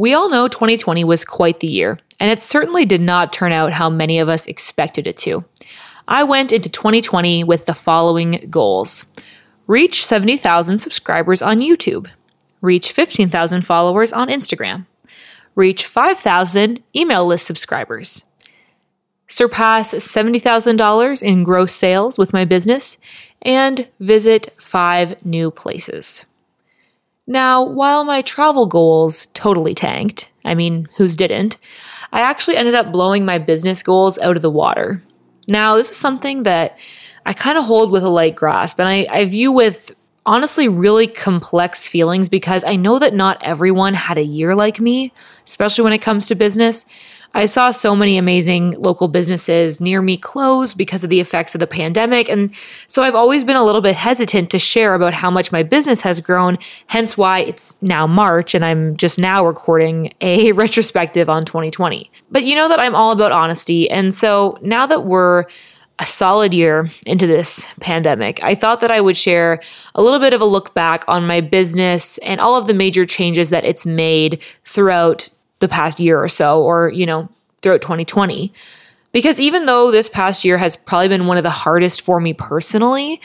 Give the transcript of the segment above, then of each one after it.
We all know 2020 was quite the year, and it certainly did not turn out how many of us expected it to. I went into 2020 with the following goals reach 70,000 subscribers on YouTube, reach 15,000 followers on Instagram, reach 5,000 email list subscribers, surpass $70,000 in gross sales with my business, and visit five new places. Now, while my travel goals totally tanked, I mean, whose didn't, I actually ended up blowing my business goals out of the water. Now, this is something that I kind of hold with a light grasp and I, I view with honestly really complex feelings because I know that not everyone had a year like me, especially when it comes to business. I saw so many amazing local businesses near me close because of the effects of the pandemic. And so I've always been a little bit hesitant to share about how much my business has grown, hence why it's now March and I'm just now recording a retrospective on 2020. But you know that I'm all about honesty. And so now that we're a solid year into this pandemic, I thought that I would share a little bit of a look back on my business and all of the major changes that it's made throughout the past year or so, or, you know, throughout 2020. Because even though this past year has probably been one of the hardest for me personally,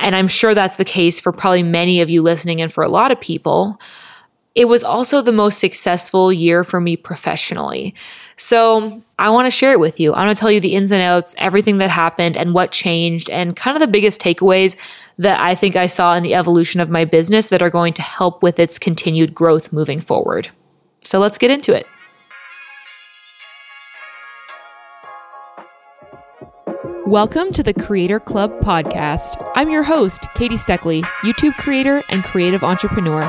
and I'm sure that's the case for probably many of you listening and for a lot of people, it was also the most successful year for me professionally. So I want to share it with you. I want to tell you the ins and outs, everything that happened and what changed, and kind of the biggest takeaways that I think I saw in the evolution of my business that are going to help with its continued growth moving forward. So let's get into it. Welcome to the Creator Club podcast. I'm your host, Katie Steckley, YouTube creator and creative entrepreneur.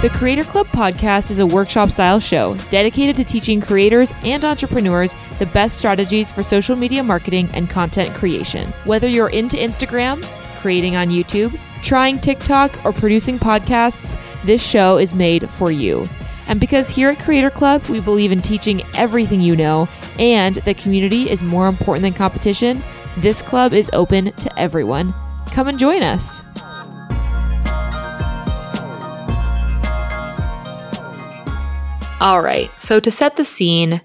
The Creator Club podcast is a workshop style show dedicated to teaching creators and entrepreneurs the best strategies for social media marketing and content creation. Whether you're into Instagram, creating on YouTube, trying TikTok, or producing podcasts, this show is made for you. And because here at Creator Club, we believe in teaching everything you know and that community is more important than competition, this club is open to everyone. Come and join us. All right, so to set the scene,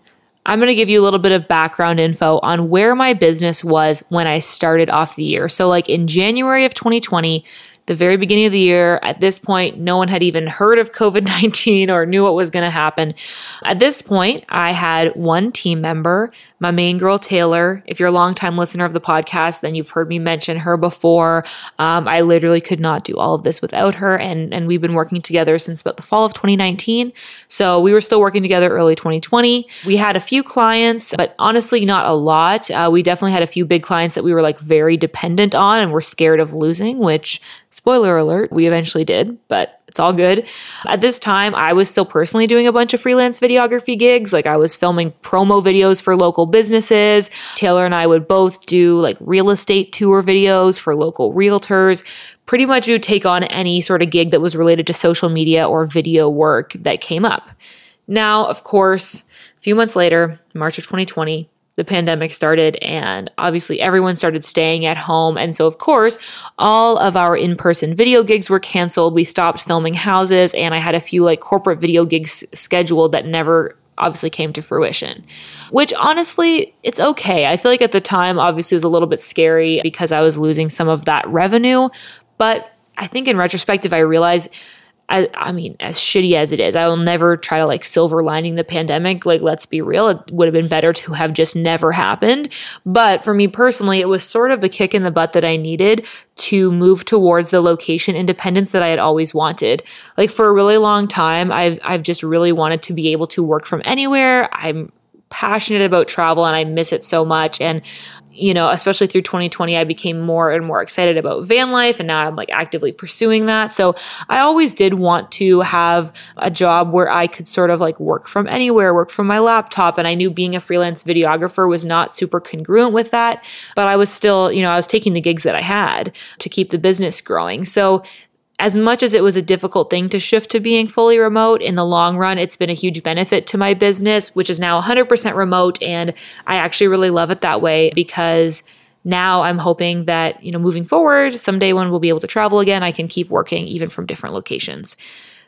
I'm going to give you a little bit of background info on where my business was when I started off the year. So, like in January of 2020, the very beginning of the year. At this point, no one had even heard of COVID 19 or knew what was going to happen. At this point, I had one team member, my main girl, Taylor. If you're a longtime listener of the podcast, then you've heard me mention her before. Um, I literally could not do all of this without her. And, and we've been working together since about the fall of 2019. So we were still working together early 2020. We had a few clients, but honestly, not a lot. Uh, we definitely had a few big clients that we were like very dependent on and were scared of losing, which Spoiler alert, we eventually did, but it's all good. At this time, I was still personally doing a bunch of freelance videography gigs. Like I was filming promo videos for local businesses. Taylor and I would both do like real estate tour videos for local realtors. Pretty much we would take on any sort of gig that was related to social media or video work that came up. Now, of course, a few months later, March of 2020, the pandemic started and obviously everyone started staying at home. And so, of course, all of our in person video gigs were canceled. We stopped filming houses and I had a few like corporate video gigs scheduled that never obviously came to fruition. Which honestly, it's okay. I feel like at the time, obviously, it was a little bit scary because I was losing some of that revenue. But I think in retrospective, I realized I, I mean, as shitty as it is, I will never try to like silver lining the pandemic. Like, let's be real, it would have been better to have just never happened. But for me personally, it was sort of the kick in the butt that I needed to move towards the location independence that I had always wanted. Like for a really long time, I've I've just really wanted to be able to work from anywhere. I'm passionate about travel and I miss it so much. And you know, especially through 2020, I became more and more excited about van life. And now I'm like actively pursuing that. So I always did want to have a job where I could sort of like work from anywhere, work from my laptop. And I knew being a freelance videographer was not super congruent with that. But I was still, you know, I was taking the gigs that I had to keep the business growing. So as much as it was a difficult thing to shift to being fully remote, in the long run, it's been a huge benefit to my business, which is now 100% remote. And I actually really love it that way because now I'm hoping that, you know, moving forward, someday when we'll be able to travel again, I can keep working even from different locations.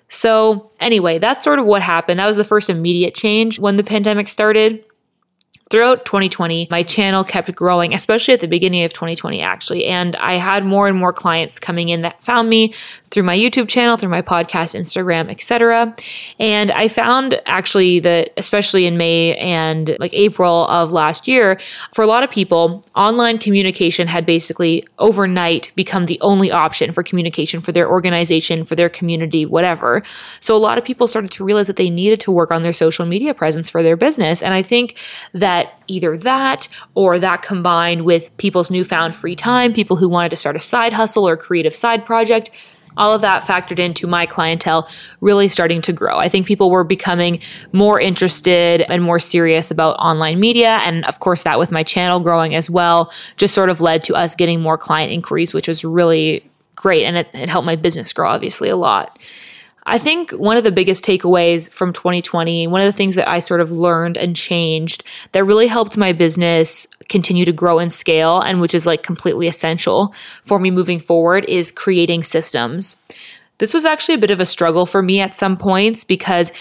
So, anyway, that's sort of what happened. That was the first immediate change when the pandemic started throughout 2020, my channel kept growing, especially at the beginning of 2020, actually. And I had more and more clients coming in that found me through my YouTube channel, through my podcast, Instagram, etc. And I found actually that, especially in May and like April of last year, for a lot of people, online communication had basically overnight become the only option for communication for their organization, for their community, whatever. So a lot of people started to realize that they needed to work on their social media presence for their business. And I think that that either that or that combined with people's newfound free time, people who wanted to start a side hustle or creative side project, all of that factored into my clientele really starting to grow. I think people were becoming more interested and more serious about online media. And of course, that with my channel growing as well, just sort of led to us getting more client inquiries, which was really great. And it, it helped my business grow, obviously, a lot. I think one of the biggest takeaways from 2020, one of the things that I sort of learned and changed that really helped my business continue to grow and scale, and which is like completely essential for me moving forward, is creating systems. This was actually a bit of a struggle for me at some points because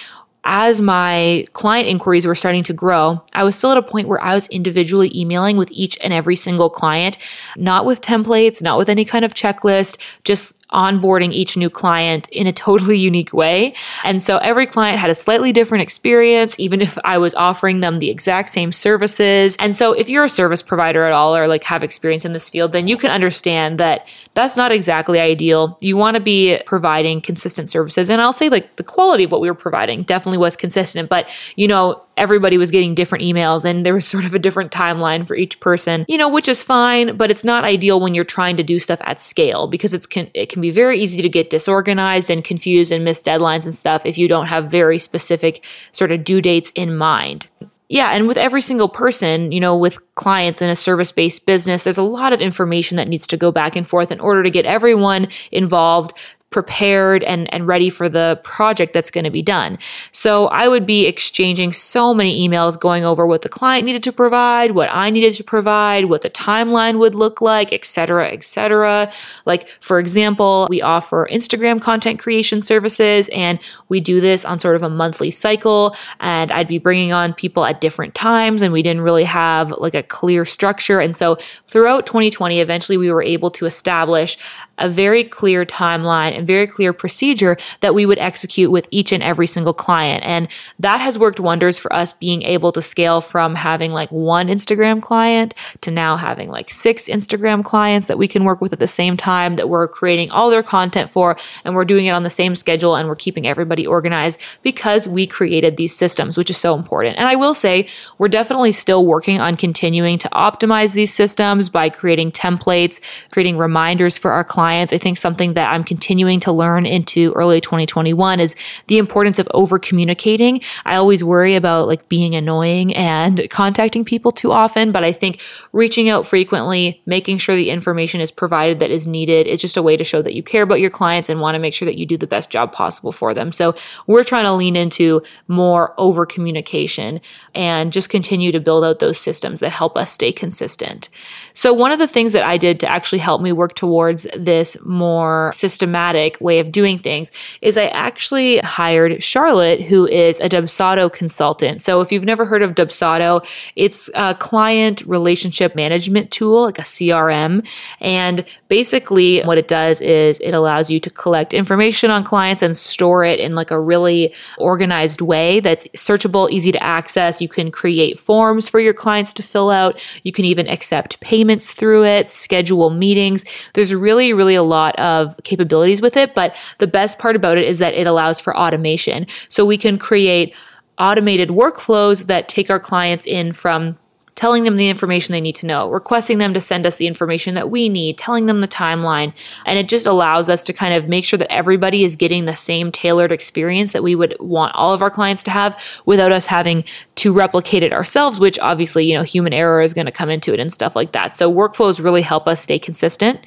as my client inquiries were starting to grow, I was still at a point where I was individually emailing with each and every single client, not with templates, not with any kind of checklist, just onboarding each new client in a totally unique way. And so every client had a slightly different experience, even if I was offering them the exact same services. And so if you're a service provider at all or like have experience in this field, then you can understand that that's not exactly ideal. You want to be providing consistent services. And I'll say like the quality of what we were providing definitely was consistent, but you know, everybody was getting different emails and there was sort of a different timeline for each person, you know, which is fine, but it's not ideal when you're trying to do stuff at scale because it's can, it can be very easy to get disorganized and confused and miss deadlines and stuff if you don't have very specific sort of due dates in mind. Yeah, and with every single person, you know, with clients in a service based business, there's a lot of information that needs to go back and forth in order to get everyone involved prepared and, and ready for the project that's going to be done. So I would be exchanging so many emails going over what the client needed to provide, what I needed to provide, what the timeline would look like, etc., etc. Like, for example, we offer Instagram content creation services and we do this on sort of a monthly cycle. And I'd be bringing on people at different times and we didn't really have like a clear structure. And so throughout 2020, eventually we were able to establish a very clear timeline and very clear procedure that we would execute with each and every single client. And that has worked wonders for us being able to scale from having like one Instagram client to now having like six Instagram clients that we can work with at the same time that we're creating all their content for. And we're doing it on the same schedule and we're keeping everybody organized because we created these systems, which is so important. And I will say we're definitely still working on continuing to optimize these systems by creating templates, creating reminders for our clients clients. I think something that I'm continuing to learn into early 2021 is the importance of over communicating. I always worry about like being annoying and contacting people too often, but I think reaching out frequently, making sure the information is provided that is needed is just a way to show that you care about your clients and want to make sure that you do the best job possible for them. So we're trying to lean into more over communication and just continue to build out those systems that help us stay consistent. So one of the things that I did to actually help me work towards this more systematic way of doing things is I actually hired Charlotte, who is a Dubsado consultant. So if you've never heard of Dubsado, it's a client relationship management tool, like a CRM. And basically what it does is it allows you to collect information on clients and store it in like a really organized way that's searchable, easy to access. You can create forms for your clients to fill out. You can even accept payments through it, schedule meetings. There's really, really really a lot of capabilities with it. But the best part about it is that it allows for automation. So we can create automated workflows that take our clients in from telling them the information they need to know, requesting them to send us the information that we need, telling them the timeline. And it just allows us to kind of make sure that everybody is getting the same tailored experience that we would want all of our clients to have without us having to replicate it ourselves, which obviously, you know, human error is going to come into it and stuff like that. So workflows really help us stay consistent.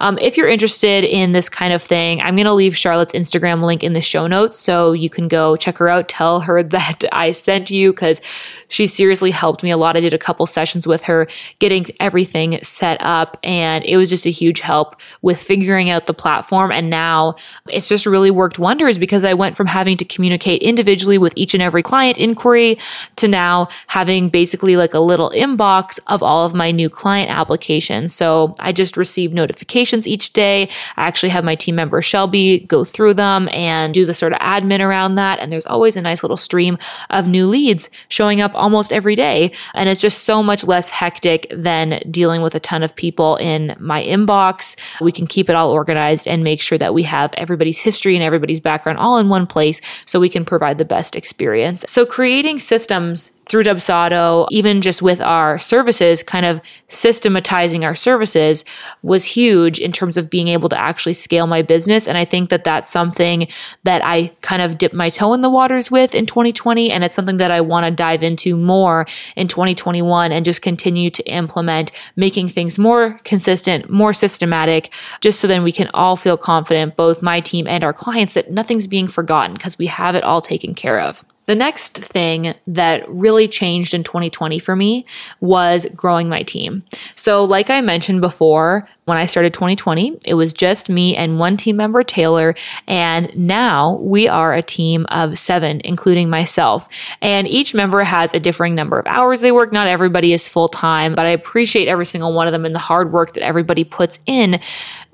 Um, if you're interested in this kind of thing, I'm going to leave Charlotte's Instagram link in the show notes so you can go check her out. Tell her that I sent you because she seriously helped me a lot. I did a couple sessions with her getting everything set up, and it was just a huge help with figuring out the platform. And now it's just really worked wonders because I went from having to communicate individually with each and every client inquiry to now having basically like a little inbox of all of my new client applications. So I just receive notifications each day. I actually have my team member Shelby go through them and do the sort of admin around that. And there's always a nice little stream of new leads showing up almost every day. And it's just so much less hectic than dealing with a ton of people in my inbox. We can keep it all organized and make sure that we have everybody's history and everybody's background all in one place so we can provide the best experience. So creating systems through Dubsado, even just with our services, kind of systematizing our services was huge in terms of being able to actually scale my business. And I think that that's something that I kind of dipped my toe in the waters with in 2020. And it's something that I want to dive into more in 2021 and just continue to implement, making things more consistent, more systematic, just so then we can all feel confident, both my team and our clients, that nothing's being forgotten because we have it all taken care of. The next thing that really changed in 2020 for me was growing my team. So, like I mentioned before, when I started 2020, it was just me and one team member, Taylor. And now we are a team of seven, including myself. And each member has a differing number of hours they work. Not everybody is full time, but I appreciate every single one of them and the hard work that everybody puts in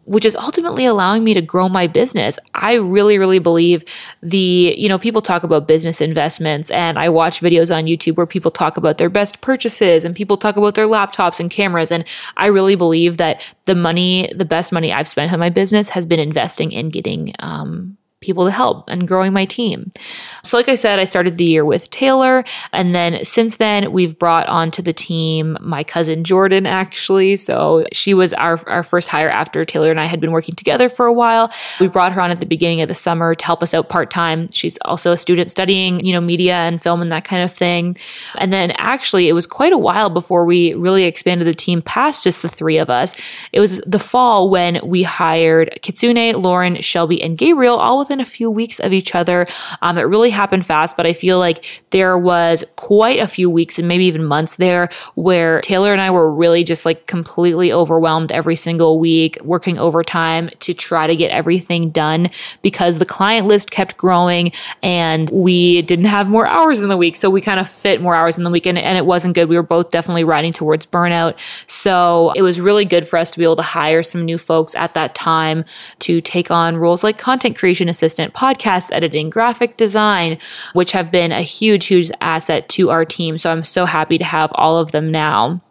which is ultimately allowing me to grow my business. I really, really believe the, you know, people talk about business investments and I watch videos on YouTube where people talk about their best purchases and people talk about their laptops and cameras. And I really believe that the money, the best money I've spent on my business has been investing in getting, um, people to help and growing my team. So, like I said, I started the year with Taylor. And then since then, we've brought onto the team my cousin Jordan, actually. So, she was our, our first hire after Taylor and I had been working together for a while. We brought her on at the beginning of the summer to help us out part time. She's also a student studying, you know, media and film and that kind of thing. And then actually, it was quite a while before we really expanded the team past just the three of us. It was the fall when we hired Kitsune, Lauren, Shelby, and Gabriel all within a few weeks of each other. Um, it really happened fast, but I feel like there was quite a few weeks and maybe even months there where Taylor and I were really just like completely overwhelmed every single week, working overtime to try to get everything done because the client list kept growing and we didn't have more hours in the week. So we kind of fit more hours in the week and, and it wasn't good. We were both definitely riding towards burnout. So it was really good for us to be able to hire some new folks at that time to take on roles like content creation assistant, podcast editing, graphic design, which have been a huge, huge asset to our team. So I'm so happy to have all of them now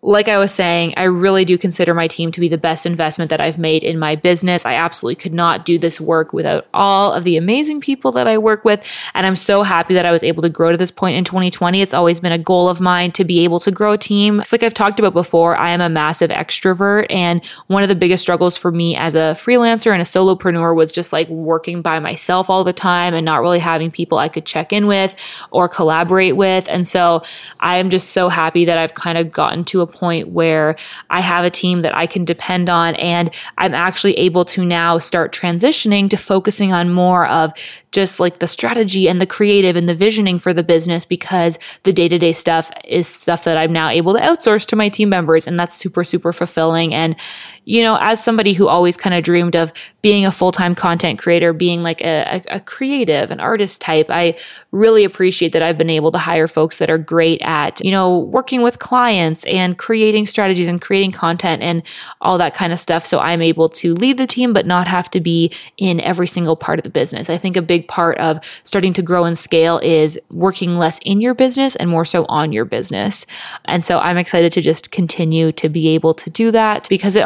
like I was saying, I really do consider my team to be the best investment that I've made in my business. I absolutely could not do this work without all of the amazing people that I work with. And I'm so happy that I was able to grow to this point in 2020. It's always been a goal of mine to be able to grow a team. It's like I've talked about before, I am a massive extrovert. And one of the biggest struggles for me as a freelancer and a solopreneur was just like working by myself all the time and not really having people I could check in with or collaborate with. And so I am just so happy that I've kind of gotten to a point where I have a team that I can depend on and I'm actually able to now start transitioning to focusing on more of just like the strategy and the creative and the visioning for the business because the day to day stuff is stuff that I'm now able to outsource to my team members. And that's super, super fulfilling. And, you know, as somebody who always kind of dreamed of being a full time content creator, being like a, a, creative, an artist type, I really appreciate that I've been able to hire folks that are great at, you know, working with clients and creating strategies and creating content and all that kind of stuff. So I'm able to lead the team, but not have to be in every single part of the business. I think a big part of starting to grow and scale is working less in your business and more so on your business. And so I'm excited to just continue to be able to do that because it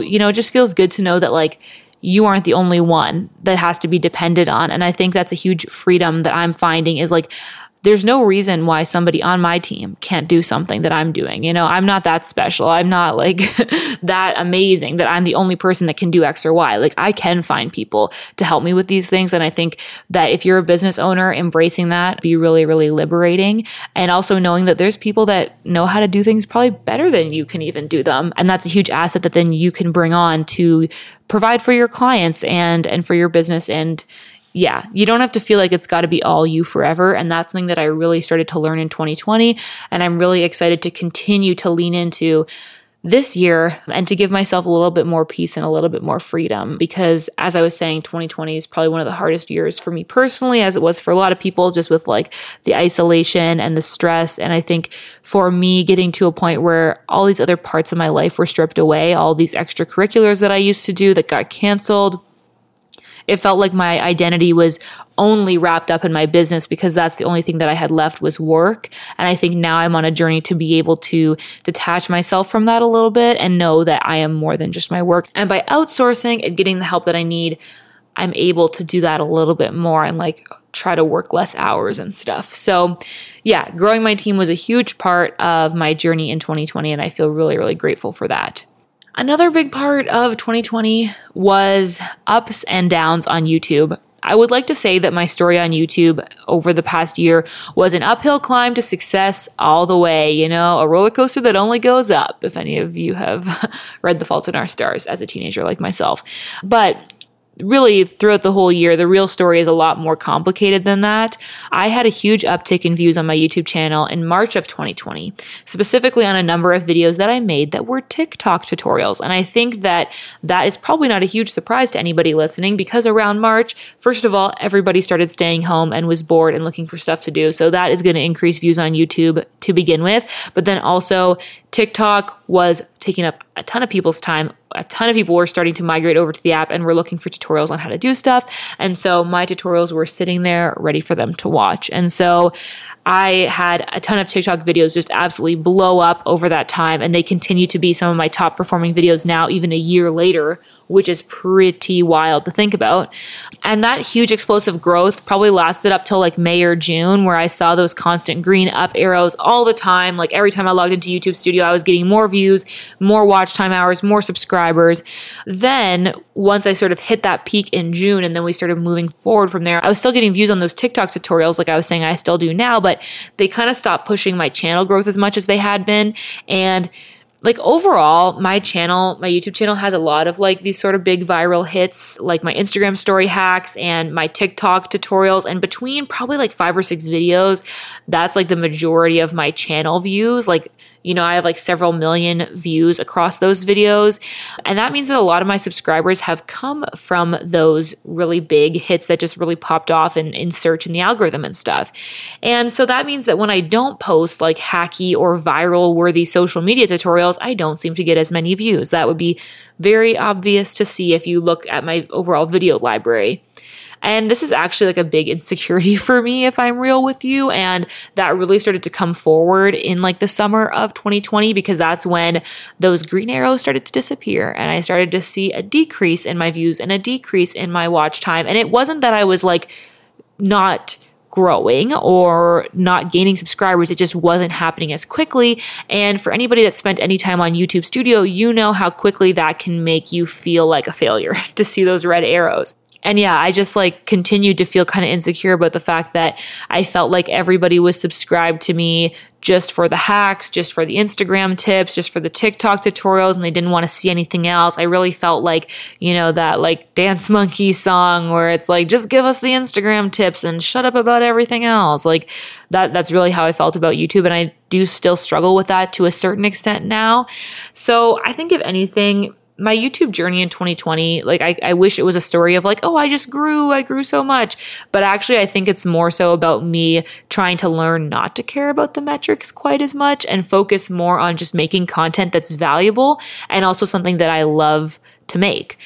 you know, it just feels good to know that like you aren't the only one that has to be depended on. And I think that's a huge freedom that I'm finding is like, there's no reason why somebody on my team can't do something that I'm doing. You know, I'm not that special. I'm not like that amazing that I'm the only person that can do X or Y. Like I can find people to help me with these things. And I think that if you're a business owner, embracing that be really, really liberating. And also knowing that there's people that know how to do things probably better than you can even do them. And that's a huge asset that then you can bring on to provide for your clients and and for your business and yeah, you don't have to feel like it's got to be all you forever. And that's something that I really started to learn in 2020. And I'm really excited to continue to lean into this year and to give myself a little bit more peace and a little bit more freedom because as I was saying 2020 is probably one of the hardest years for me personally as it was for a lot of people just with like the isolation and the stress and I think for me getting to a point where all these other parts of my life were stripped away all these extracurriculars that I used to do that got canceled it felt like my identity was only wrapped up in my business because that's the only thing that I had left was work. And I think now I'm on a journey to be able to detach myself from that a little bit and know that I am more than just my work. And by outsourcing and getting the help that I need, I'm able to do that a little bit more and like try to work less hours and stuff. So, yeah, growing my team was a huge part of my journey in 2020, and I feel really, really grateful for that. Another big part of 2020 was ups and downs on YouTube. I would like to say that my story on YouTube over the past year was an uphill climb to success all the way, you know, a roller coaster that only goes up, if any of you have read The Fault in Our Stars as a teenager like myself. But really throughout the whole year, the real story is a lot more complicated than that. I had a huge uptick in views on my YouTube channel in March of 2020, specifically on a number of videos that I made that were TikTok tutorials. And I think that that is probably not a huge surprise to anybody listening because around March, first of all, everybody started staying home and was bored and looking for stuff to do. So that is going to increase views on YouTube to begin with. But then also, TikTok was taking up a ton of people's time. A ton of people were starting to migrate over to the app and were looking for tutorials on how to do stuff. And so my tutorials were sitting there ready for them to watch. And so I had a ton of TikTok videos just absolutely blow up over that time, and they continue to be some of my top performing videos now, even a year later, which is pretty wild to think about. And that huge explosive growth probably lasted up till like May or June, where I saw those constant green up arrows all the time. Like every time I logged into YouTube Studio, I was getting more views, more watch time hours, more subscribers. Then once I sort of hit that peak in June, and then we started moving forward from there, I was still getting views on those TikTok tutorials, like I was saying, I still do now, but they kind of stopped pushing my channel growth as much as they had been. And like overall, my channel, my YouTube channel has a lot of like these sort of big viral hits, like my Instagram story hacks and my TikTok tutorials. And between probably like five or six videos, that's like the majority of my channel views. Like you know, I have like several million views across those videos. And that means that a lot of my subscribers have come from those really big hits that just really popped off in, in search in the algorithm and stuff. And so that means that when I don't post like hacky or viral worthy social media tutorials, I don't seem to get as many views. That would be very obvious to see if you look at my overall video library. And this is actually like a big insecurity for me, if I'm real with you. And that really started to come forward in like the summer of 2020 because that's when those green arrows started to disappear. And I started to see a decrease in my views and a decrease in my watch time. And it wasn't that I was like not growing or not gaining subscribers. It just wasn't happening as quickly. And for anybody that spent any time on YouTube Studio, you know how quickly that can make you feel like a failure to see those red arrows and yeah, I just like continued to feel kind of insecure about the fact that I felt like everybody was subscribed to me just for the hacks, just for the Instagram tips, just for the TikTok tutorials, and they didn't want to see anything else. I really felt like, you know, that like Dance Monkey song where it's like, just give us the Instagram tips and shut up about everything else. Like that, that's really how I felt about YouTube. And I do still struggle with that to a certain extent now. So I think if anything, my YouTube journey in 2020, like I, I wish it was a story of like, oh, I just grew, I grew so much. But actually, I think it's more so about me trying to learn not to care about the metrics quite as much and focus more on just making content that's valuable and also something that I love to make.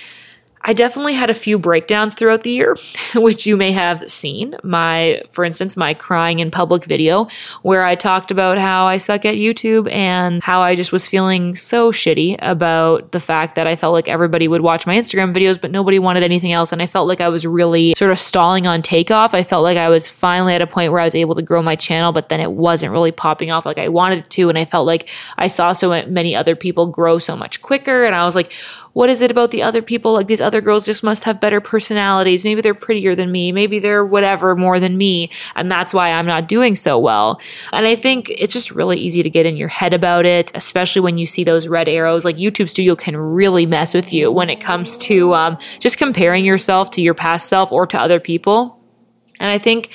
I definitely had a few breakdowns throughout the year, which you may have seen. My, for instance, my crying in public video, where I talked about how I suck at YouTube and how I just was feeling so shitty about the fact that I felt like everybody would watch my Instagram videos, but nobody wanted anything else. And I felt like I was really sort of stalling on takeoff. I felt like I was finally at a point where I was able to grow my channel, but then it wasn't really popping off like I wanted it to. And I felt like I saw so many other people grow so much quicker. And I was like, what is it about the other people? Like these other girls just must have better personalities. Maybe they're prettier than me. Maybe they're whatever more than me. And that's why I'm not doing so well. And I think it's just really easy to get in your head about it, especially when you see those red arrows. Like YouTube Studio can really mess with you when it comes to um, just comparing yourself to your past self or to other people. And I think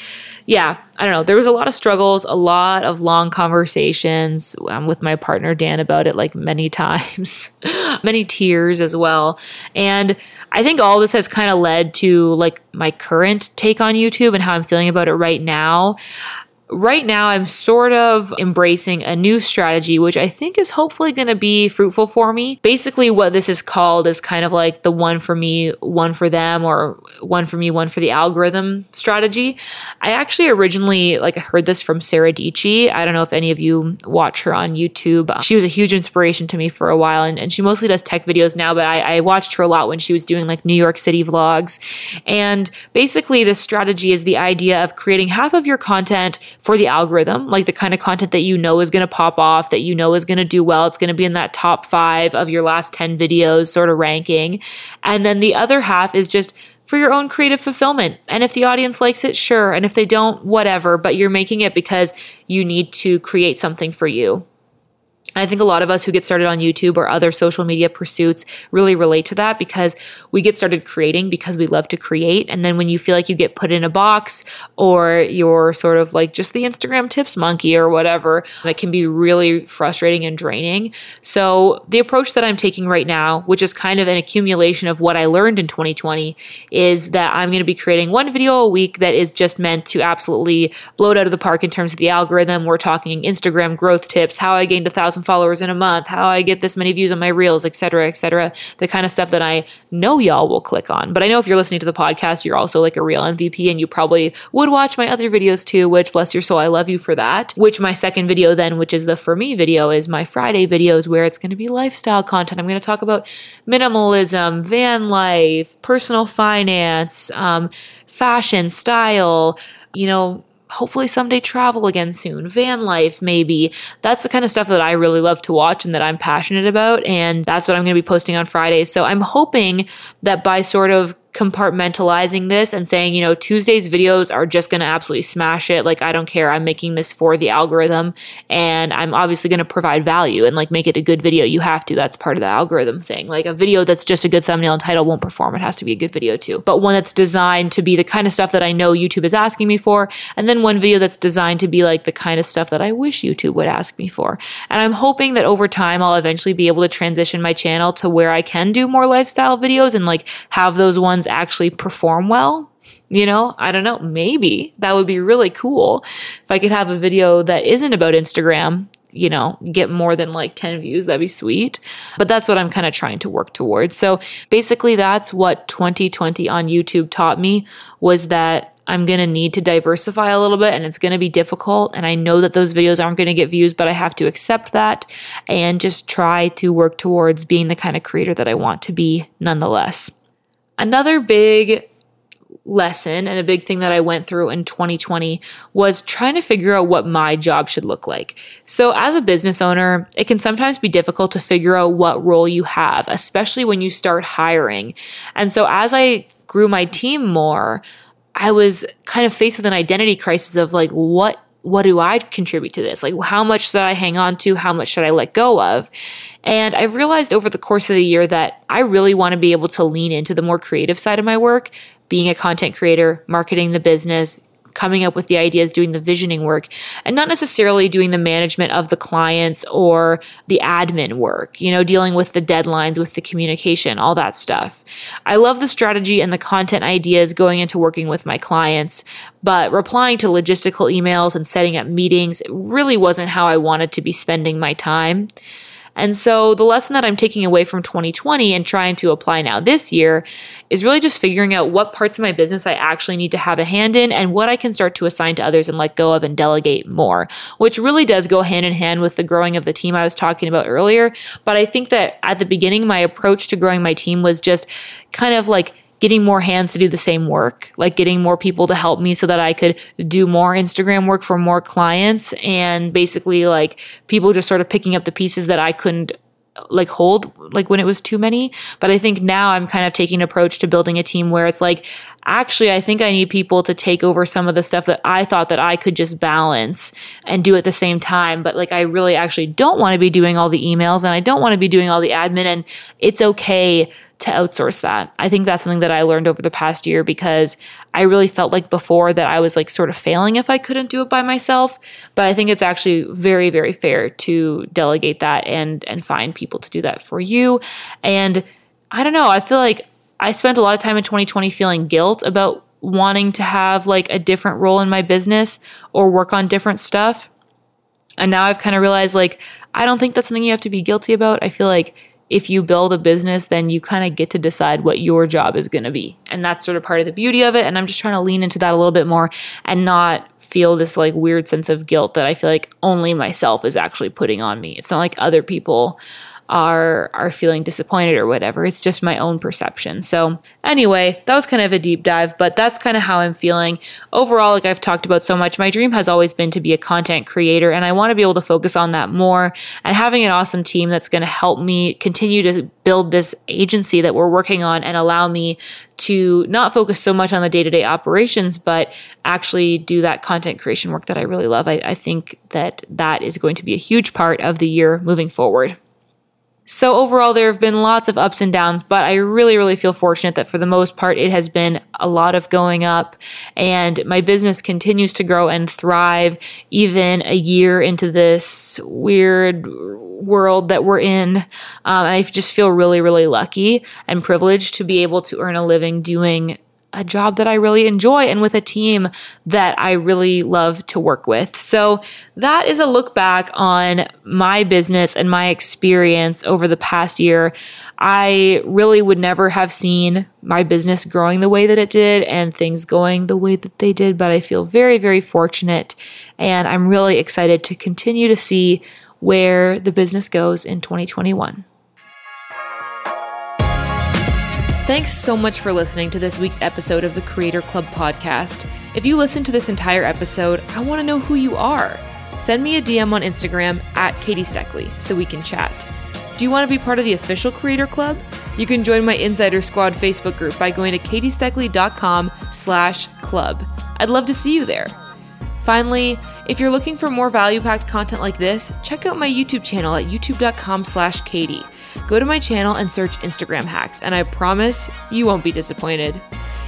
yeah, I don't know. There was a lot of struggles, a lot of long conversations um, with my partner Dan about it, like many times, many tears as well. And I think all this has kind of led to like my current take on YouTube and how I'm feeling about it right now right now I'm sort of embracing a new strategy, which I think is hopefully going to be fruitful for me. Basically, what this is called is kind of like the one for me, one for them, or one for me, one for the algorithm strategy. I actually originally like heard this from Sarah Dietschy. I don't know if any of you watch her on YouTube. She was a huge inspiration to me for a while, and, and she mostly does tech videos now, but I, I watched her a lot when she was doing like New York City vlogs. And basically, this strategy is the idea of creating half of your content for the algorithm, like the kind of content that you know is going to pop off, that you know is going to do well. It's going to be in that top five of your last 10 videos sort of ranking. And then the other half is just for your own creative fulfillment. And if the audience likes it, sure. And if they don't, whatever. But you're making it because you need to create something for you. I think a lot of us who get started on YouTube or other social media pursuits really relate to that because we get started creating because we love to create. And then when you feel like you get put in a box or you're sort of like just the Instagram tips monkey or whatever, it can be really frustrating and draining. So the approach that I'm taking right now, which is kind of an accumulation of what I learned in 2020, is that I'm going to be creating one video a week that is just meant to absolutely blow it out of the park in terms of the algorithm. We're talking Instagram growth tips, how I gained a thousand thousand followers in a month, how I get this many views on my reels, etc., etc. The kind of stuff that I know y'all will click on. But I know if you're listening to the podcast, you're also like a real MVP and you probably would watch my other videos too, which bless your soul, I love you for that. Which my second video then, which is the for me video, is my Friday videos where it's going to be lifestyle content. I'm going to talk about minimalism, van life, personal finance, um, fashion, style, you know, hopefully someday travel again soon, van life, maybe. That's the kind of stuff that I really love to watch and that I'm passionate about. And that's what I'm going to be posting on Fridays. So I'm hoping that by sort of compartmentalizing this and saying, you know, Tuesday's videos are just going to absolutely smash it. Like, I don't care. I'm making this for the algorithm and I'm obviously going to provide value and like make it a good video. You have to. That's part of the algorithm thing. Like, a video that's just a good thumbnail and title won't perform. It has to be a good video too. But one that's designed to be the kind of stuff that I know YouTube is asking me for. And then one video that's designed to be like the kind of stuff that I wish YouTube would ask me for. And I'm hoping that over time, I'll eventually be able to transition my channel to where I can do more lifestyle videos and like have those ones ones actually perform well. You know, I don't know, maybe that would be really cool if I could have a video that isn't about Instagram, you know, get more than like 10 views. That'd be sweet. But that's what I'm kind of trying to work towards. So basically, that's what 2020 on YouTube taught me was that I'm going to need to diversify a little bit and it's going to be difficult. And I know that those videos aren't going to get views, but I have to accept that and just try to work towards being the kind of creator that I want to be nonetheless. Another big lesson and a big thing that I went through in 2020 was trying to figure out what my job should look like. So, as a business owner, it can sometimes be difficult to figure out what role you have, especially when you start hiring. And so, as I grew my team more, I was kind of faced with an identity crisis of like, what what do I contribute to this? Like, how much should I hang on to? How much should I let go of? And I've realized over the course of the year that I really want to be able to lean into the more creative side of my work, being a content creator, marketing the business, coming up with the ideas, doing the visioning work, and not necessarily doing the management of the clients or the admin work, you know, dealing with the deadlines, with the communication, all that stuff. I love the strategy and the content ideas going into working with my clients, but replying to logistical emails and setting up meetings really wasn't how I wanted to be spending my time. And so the lesson that I'm taking away from 2020 and trying to apply now this year is really just figuring out what parts of my business I actually need to have a hand in and what I can start to assign to others and let go of and delegate more, which really does go hand in hand with the growing of the team I was talking about earlier. But I think that at the beginning, my approach to growing my team was just kind of like getting more hands to do the same work, like getting more people to help me so that I could do more Instagram work for more clients. And basically like people just sort of picking up the pieces that I couldn't like hold like when it was too many. But i think now i'm kind of taking an approach to building a team where it's like actually i think i need people to take over some of the stuff that i thought that i could just balance and do at the same time. But like i really actually don't want to be doing all the emails and i don't want to be doing all the admin. And it's okay to outsource that. I think that's something that I learned over the past year because I really felt like before that I was like sort of failing if I couldn't do it by myself, but I think it's actually very very fair to delegate that and and find people to do that for you. And I don't know, I feel like I spent a lot of time in 2020 feeling guilt about wanting to have like a different role in my business or work on different stuff. And now I've kind of realized like I don't think that's something you have to be guilty about. I feel like if you build a business, then you kind of get to decide what your job is going to be. And that's sort of part of the beauty of it. And I'm just trying to lean into that a little bit more and not feel this like weird sense of guilt that I feel like only myself is actually putting on me. It's not like other people are are feeling disappointed or whatever. It's just my own perception. So, anyway, that was kind of a deep dive, but that's kind of how I'm feeling. Overall, like I've talked about so much, my dream has always been to be a content creator and I want to be able to focus on that more and having an awesome team that's going to help me continue to build this agency that we're working on and allow me to not focus so much on the day-to-day operations but actually do that content creation work that i really love I, I, think that that is going to be a huge part of the year moving forward so overall, there have been lots of ups and downs, but I really, really feel fortunate that for the most part, it has been a lot of going up and my business continues to grow and thrive even a year into this weird world that we're in. Um, I just feel really, really lucky and privileged to be able to earn a living doing a job that I really enjoy and with a team that I really love to work with. So that is a look back on my business and my experience over the past year. I really would never have seen my business growing the way that it did and things going the way that they did, but I feel very, very fortunate and I'm really excited to continue to see where the business goes in 2021. Thanks so much for listening to this week's episode of the Creator Club podcast. If you listen to this entire episode, I want to know who you are. Send me a DM on Instagram at Katie Steckley so we can chat. Do you want to be part of the official Creator Club? You can join my Insider Squad Facebook group by going to katiesteckley.com slash club. I'd love to see you there. Finally, if you're looking for more value-packed content like this, check out my YouTube channel at youtube.com slash Katie go to my channel and search Instagram hacks, and I promise you won't be disappointed.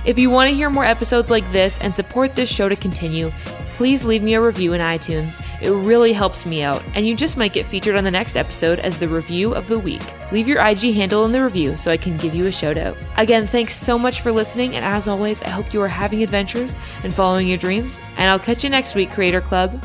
If you want to hear more episodes like this and support this show to continue, please leave me a review in iTunes. It really helps me out, and you just might get featured on the next episode as the review of the week. Leave your IG handle in the review so I can give you a shout out. Again, thanks so much for listening, and as always, I hope you are having adventures and following your dreams, and I'll catch you next week, Creator Club.